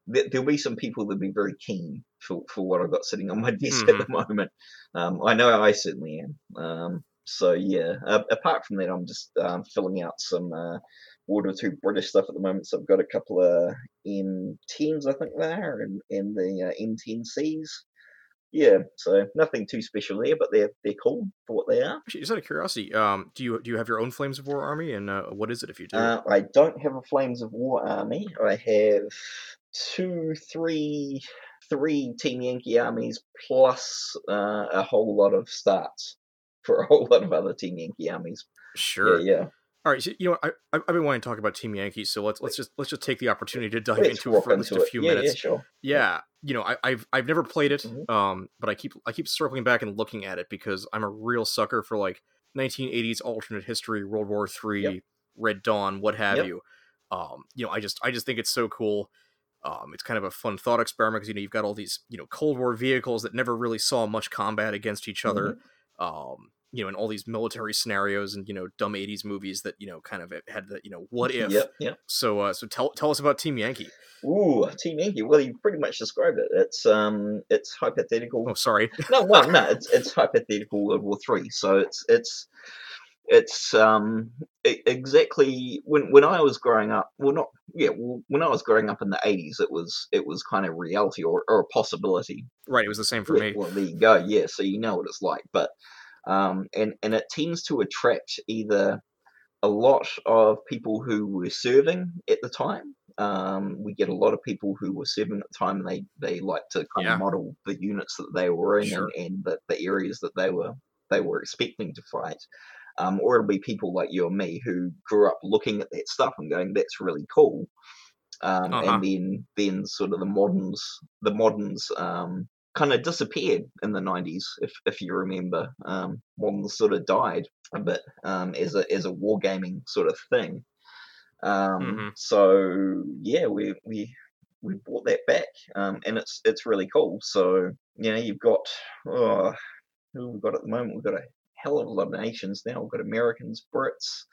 there, there'll be some people that'll be very keen for, for what I've got sitting on my desk at the moment. Um, I know I certainly am. Um, so yeah. Uh, apart from that, I'm just um, filling out some uh, World War Two British stuff at the moment. So I've got a couple of M10s, I think there, and, and the uh, M10Cs. Yeah, so nothing too special there, but they're they're cool for what they are.
Actually, just out of curiosity, um, do you do you have your own Flames of War army, and uh, what is it if you do?
Uh, I don't have a Flames of War army. I have two, three, three Team Yankee armies plus uh, a whole lot of starts for a whole lot of other Team Yankee armies.
sure.
Yeah, yeah.
All right. So, you know, I I- I've been wanting to talk about Team Yankees, so let's let's just let's just take the opportunity to dive
Let's
into it for at least
into
a few
yeah,
minutes.
Yeah, sure.
Yeah, you know, I, I've I've never played it,
Mhm.
um, but I keep I keep circling back and looking at it because I'm a real sucker for like 1980s alternate history, World War Three,
Yep.
Red Dawn, what have
Yep.
you. Um, you know, I just I just think it's so cool. Um, it's kind of a fun thought experiment because you know you've got all these you know Cold War vehicles that never really saw much combat against each other.
Mm-hmm.
Um, you know, in all these military scenarios and you know dumb 80s movies that you know kind of had the you know what if.
yeah.
So uh, so tell tell us about Team Yankee.
Ooh, Team Yankee. Well, you pretty much described it. It's um, it's hypothetical.
Oh, sorry.
no, well, no, it's it's hypothetical World War Three. So it's it's it's um exactly when when I was growing up. Well, not yeah. Well, when I was growing up in the eighties, it was it was kind of reality or, or a possibility.
Right, it was the same for me.
Well, there you go. Yeah, so you know what it's like. But um, and and it tends to attract either a lot of people who were serving at the time. Um, we get a lot of people who were serving at the time, and they they like to kind
Yeah.
of model the units that they were in
Sure.
and, and the, the areas that they were they were expecting to fight. Um, or it'll be people like you and me who grew up looking at that stuff and going, "That's really cool." Um,
Uh-huh.
And then then sort of the moderns the moderns um, kind of disappeared in the 90s if if you remember um moderns sort of died a bit um as a as a wargaming sort of thing um
Mhm.
so yeah we we we brought that back um and it's it's really cool so you know you've got oh, who we've got at the moment we've got a hell of a lot of nations now we've got americans brits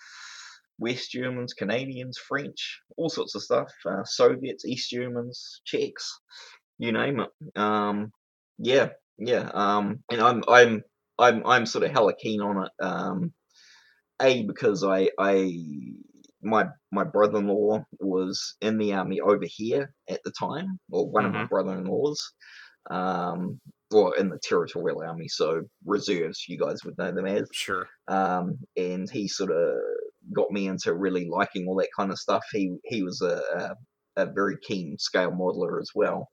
West Germans, Canadians, French, all sorts of stuff. Uh, Soviets, East Germans, Czechs, you name it. Um, yeah, yeah. Um, and I'm I'm I'm I'm sort of hella keen on it. Um, a because I I my my brother-in-law was in the army over here at the time, or one of my brother-in-laws, um, or in the territorial army, so reserves. You guys would know them as
Sure.
um, and he sort of got me into really liking all that kind of stuff. He he was a, a, a very keen scale modeler as well,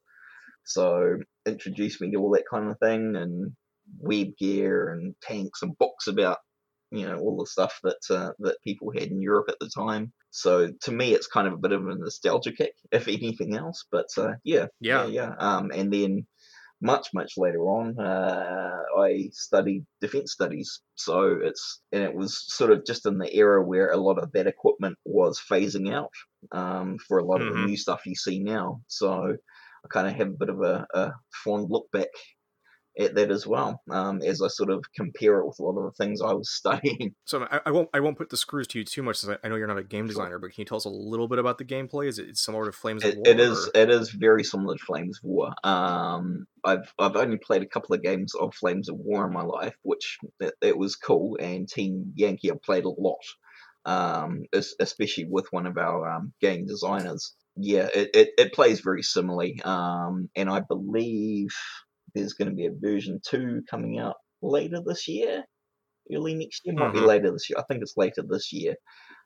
so introduced me to all that kind of thing and web gear and tanks and books about you know all the stuff that uh, that people had in Europe at the time. So to me, it's kind of a bit of a nostalgia kick, if anything else. But uh, yeah,
Yeah.
yeah. Um, and then much much later on uh, i studied defense studies so it's and it was sort of just in the era where a lot of that equipment was phasing out um, for a lot of the
Mhm.
new stuff you see now so i kind of have a bit of a, a fond look back at that as well um, as i sort of compare it with a lot of the things i was studying
So I, I won't I won't put the screws to you too much since I, I know you're not a game designer, but can you tell us a little bit about the gameplay? Is it similar to Flames
It,
of War?
it is
or-
it is very similar to Flames of War. Um, I've I've only played a couple of games of Flames of War in my life, which it, it was cool. And Team Yankee I played a lot, um, especially with one of our um, game designers. Yeah, it, it, it plays very similarly. Um, and I believe there's going to be a version two coming out later this year, early next year. Might be
Mhm.
later this year. I think it's later this year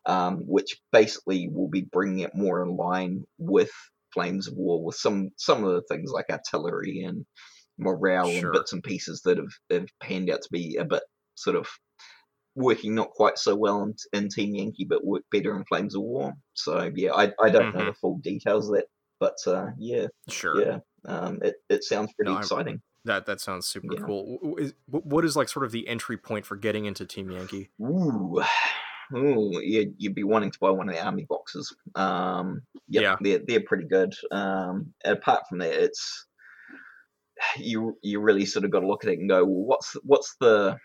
um, which basically will be bringing it more in line with Flames of War, with some some of the things like artillery and morale
Sure.
and bits and pieces that have, have panned out to be a bit sort of working not quite so well in, in Team Yankee, but work better in Flames of War. So yeah, I, I don't know
Mhm.
the full details of that, but uh, yeah,
Sure.
yeah, um, it it sounds pretty
No, I-
exciting.
That that sounds super
Yeah.
cool. W- w- Is, wh- what is like sort of the entry point for getting into Team Yankee?
Ooh, ooh, you'd, you'd be wanting to buy one of the army boxes. Um, yep,
Yeah.
they're they're pretty good. Um, apart from that, it's you you really sort of got to look at it and go, well, what's what's the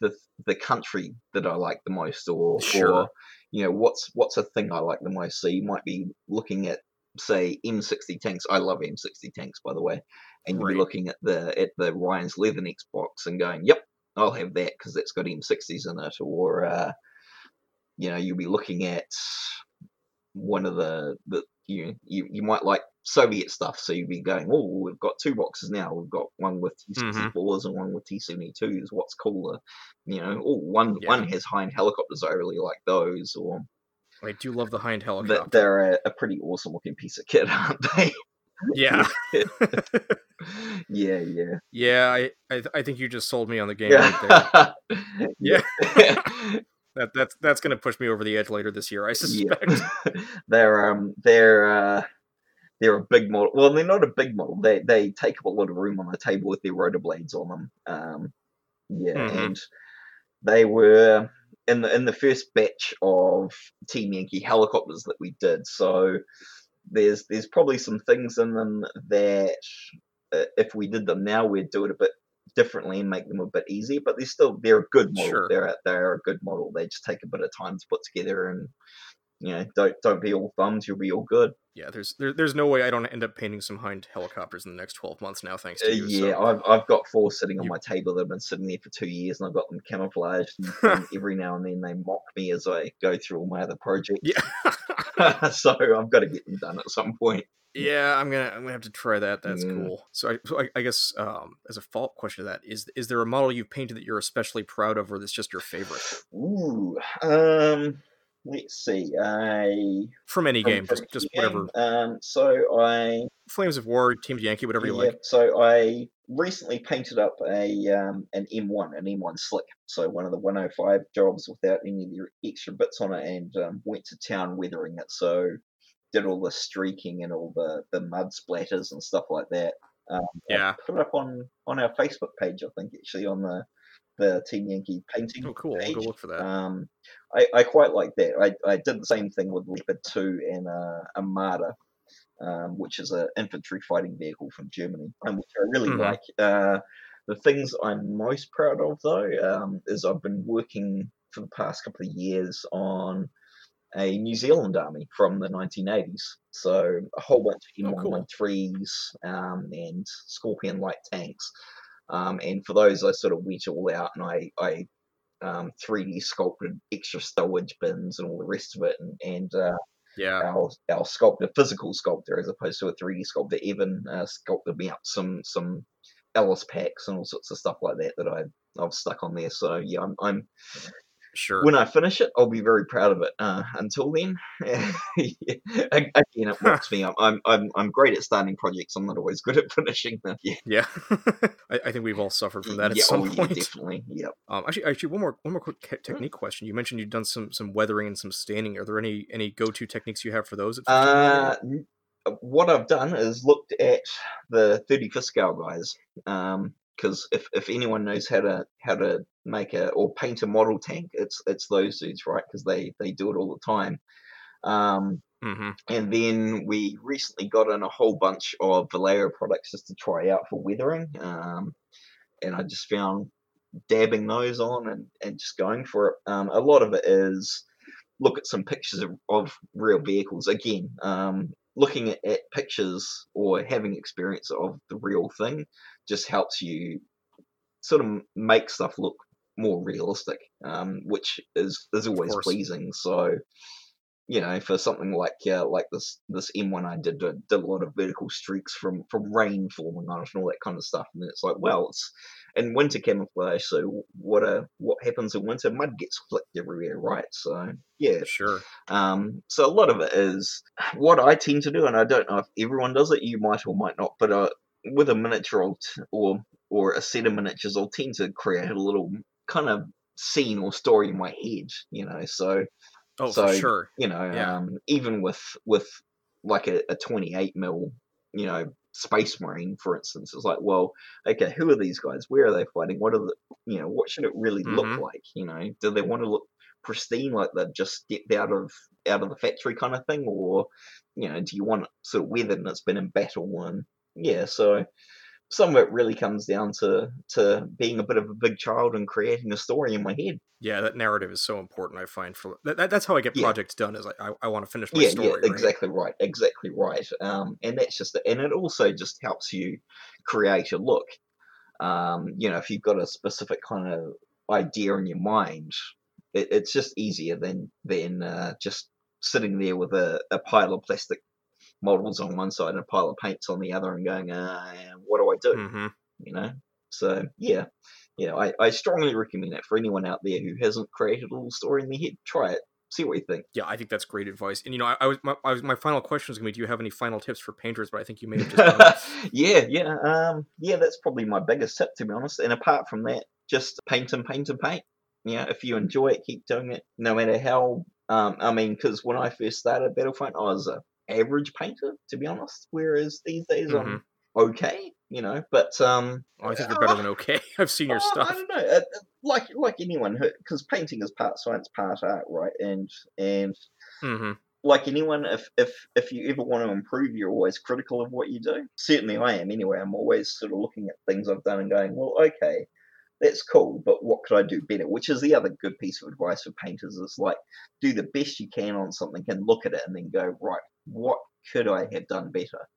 the the country that I like the most, or
Sure.
or you know what's what's a thing I like the most. So you might be looking at say M60 tanks. I love M60 tanks, by the way, and
Right.
be looking at the at the Ryan's Leathernecks box and going, yep, I'll have that because that's got M60s in it, or uh, you know, you'll be looking at one of the the you you, you might like Soviet stuff, so you'd be going, oh, we've got two boxes now. We've got one with
Mhm.
T64s and one with T72s. What's cooler? You know, oh, one
Yeah.
one has Hind helicopters. I really like those, or
I do love the Hind helicopter.
they're a, a pretty awesome looking piece of kit, aren't they?
yeah.
yeah, yeah,
yeah, I, I I think you just sold me on the game right there.
yeah.
Yeah. That that's that's gonna push me over the edge later this year, I suspect.
they're um they're uh they're a big model. Well, they're not a big model. They they take up a lot of room on the table with their rotor blades on them. Um, yeah,
Mhm.
and they were in the in the first batch of Team Yankee helicopters that we did. So there's there's probably some things in them that uh, if we did them now, we'd do it a bit differently and make them a bit easier. But they're still they're a good model.
Sure.
They're a- they're a good model. They just take a bit of time to put together and. You know, don't don't be all thumbs. You'll be all good.
Yeah, there's there, there's no way I don't end up painting some Hind helicopters in the next twelve months now, thanks
Uh,
to you.
yeah,
so-
I've I've got four sitting on
You-
my table that have been sitting there for two years, and I've got them camouflaged. And, and every now and then they mock me as I go through all my other projects.
yeah.
so I've got to get them done at some point.
Yeah, I'm gonna I'm gonna have to try that. That's
Mm.
cool. So I so I, I guess um, as a follow up question to that is is there a model you've painted that you're especially proud of, or that's just your favorite?
Ooh, um, let's see. I
from any
from,
game,
from
just just
game,
whatever.
Um, so I
Flames of War, Team Yankee, whatever you
yeah,
like.
so I recently painted up a um, an M1, an M1 Slick. So one of the 105 jobs without any of the extra bits on it, and um, went to town weathering it. So did all the streaking and all the the mud splatters and stuff like that. Um, I
Yeah.
put it up on on our Facebook page, I think, actually on the the Team Yankee painting.
Oh, cool. I'll
page.
go look for that.
Um, I, I quite like that. I, I did the same thing with Leopard 2 and uh, a Marder, um, which is an infantry fighting vehicle from Germany, and which I really
Mhm.
like. Uh, the things I'm most proud of, though, um, is I've been working for the past couple of years on a New Zealand army from the 1980s. So a whole bunch of
Oh, cool.
M113s um, and Scorpion light tanks. Um, and for those, I sort of went all out and I, I um, 3D sculpted extra stowage bins and all the rest of it. And, and uh,
yeah.
our our sculptor, physical sculptor, as opposed to a 3D sculptor, Evan uh, sculpted me up some some ALICE packs and all sorts of stuff like that that I I've stuck on there. So yeah, I'm, I'm
Sure.
when I finish it, I'll be very proud of it. Uh, until then, again, it works me. I'm, I'm I'm I'm great at starting projects. I'm not always good at finishing them. Yeah,
yeah. I, I think we've all suffered from that at
yeah,
some
oh, yeah,
point.
definitely. Yep.
Um, actually, actually, one more one more quick
Hmm.
ca- technique question. You mentioned you've done some some weathering and some staining. Are there any any go to techniques you have for those?
Uh, what I've done is looked at the 35th scale guys. Um, because if, if anyone knows how to how to make a or paint a model tank, it's it's those dudes, right? Because they they do it all the time. Um,
hmm
and then we recently got in a whole bunch of Vallejo products just to try out for weathering. Um, and I just found dabbing those on and, and just going for it. Um, a lot of it is look at some pictures of, of real vehicles. Again, um, looking at, at pictures or having experience of the real thing just helps you sort of make stuff look more realistic, um, which is is always pleasing. So, you know, for something like uh, like this this M1, I did uh, did a lot of vertical streaks from from rain falling on it and all that kind of stuff. And it's like, well, it's in winter camouflage, so what uh, what happens in winter? Mud gets flicked everywhere, right? So yeah,
Sure.
um, so a lot of it is what I tend to do, and I don't know if everyone does it. You might or might not, but uh, with a miniature or, or or a set of miniatures, I'll tend to create a little kind of scene or story in my head. You know, so
Oh,
So,
for sure.
you know,
Yeah.
um, even with with like a, a 28 mil, you know, space marine, for instance, it's like, well, okay, who are these guys? Where are they fighting? What are the, you know, what should it really look
Mhm.
like? You know, do they want to look pristine, like they've just stepped out of out of the factory kind of thing, or you know, do you want it sort of weathered and it's been in battle? And yeah, so some of it really comes down to to being a bit of a big child and creating a story in my head.
Yeah, that narrative is so important. I find for that, that- that's how I get
Yeah.
projects done. Is I I, I want to finish my
yeah,
story.
yeah,
right?
exactly right, exactly right. Um, and that's just, and it also just helps you create a look. Um, you know, if you've got a specific kind of idea in your mind, it, it's just easier than than uh, just sitting there with a, a pile of plastic models on one side and a pile of paints on the other, and going, uh, what do I do?
hmm
you know. So yeah, yeah, I, I strongly recommend it for anyone out there who hasn't created a little story in their head. Try it, see what you think.
Yeah, I think that's great advice. And you know, I, I was my, I was my final question was going to be, do you have any final tips for painters? But I think you may have just
yeah, yeah, um, yeah. That's probably my biggest tip, to be honest. And apart from that, just paint and paint and paint. Yeah, if you enjoy it, keep doing it, no matter how. Um, I mean, because when I first started Battlefront, I was a average painter, to be honest. Whereas these days, I'm okay, you know. But um,
Oh, I think you're better than okay. I've seen your
Oh,
stuff.
I don't know. uh, uh, Like like anyone, because painting is part science, part art, right? And and
hmm
like anyone, if if if you ever want to improve, you're always critical of what you do. Certainly, I am. Anyway, I'm always sort of looking at things I've done and going, well, okay, that's cool, but what could I do better? Which is the other good piece of advice for painters is like do the best you can on something and look at it and then go, right, what could I have done better?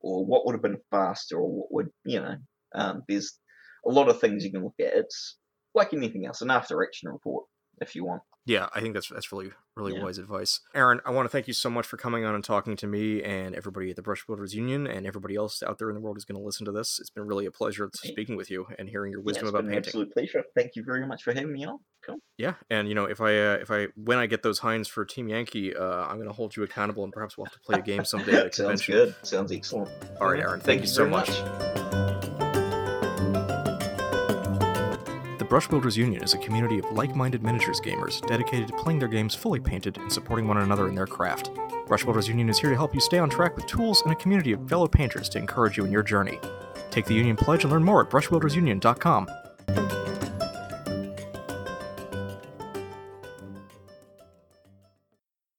Or what would have been faster? Or what would, you know, um, there's a lot of things you can look at. It's like anything else, an after action report. if you want.
Yeah, I think that's that's really really
Yeah.
wise advice. Aaron, I want to thank you so much for coming on and talking to me and everybody at the Brush Builders Union and everybody else out there in the world who's going to listen to this. It's been really a pleasure
Yeah.
speaking with you and hearing your
Yeah,
wisdom
it's
about painting.
absolute pleasure. Thank you very much for having me on. Cool.
Yeah, and you know, if I uh, if I when I get those Hinds for Team Yankee, uh, I'm going to hold you accountable and perhaps we'll have to play a game someday at a
Sounds
convention.
good. Sounds excellent.
All right, Aaron, thank you so
very
much. The Brush Builders Union is a community of like-minded miniatures gamers dedicated to playing their games fully painted and supporting one another in their craft. Brush Builders Union is here to help you stay on track with tools and a community of fellow painters to encourage you in your journey. Take the Union Pledge and learn more at brushbuildersunion.com.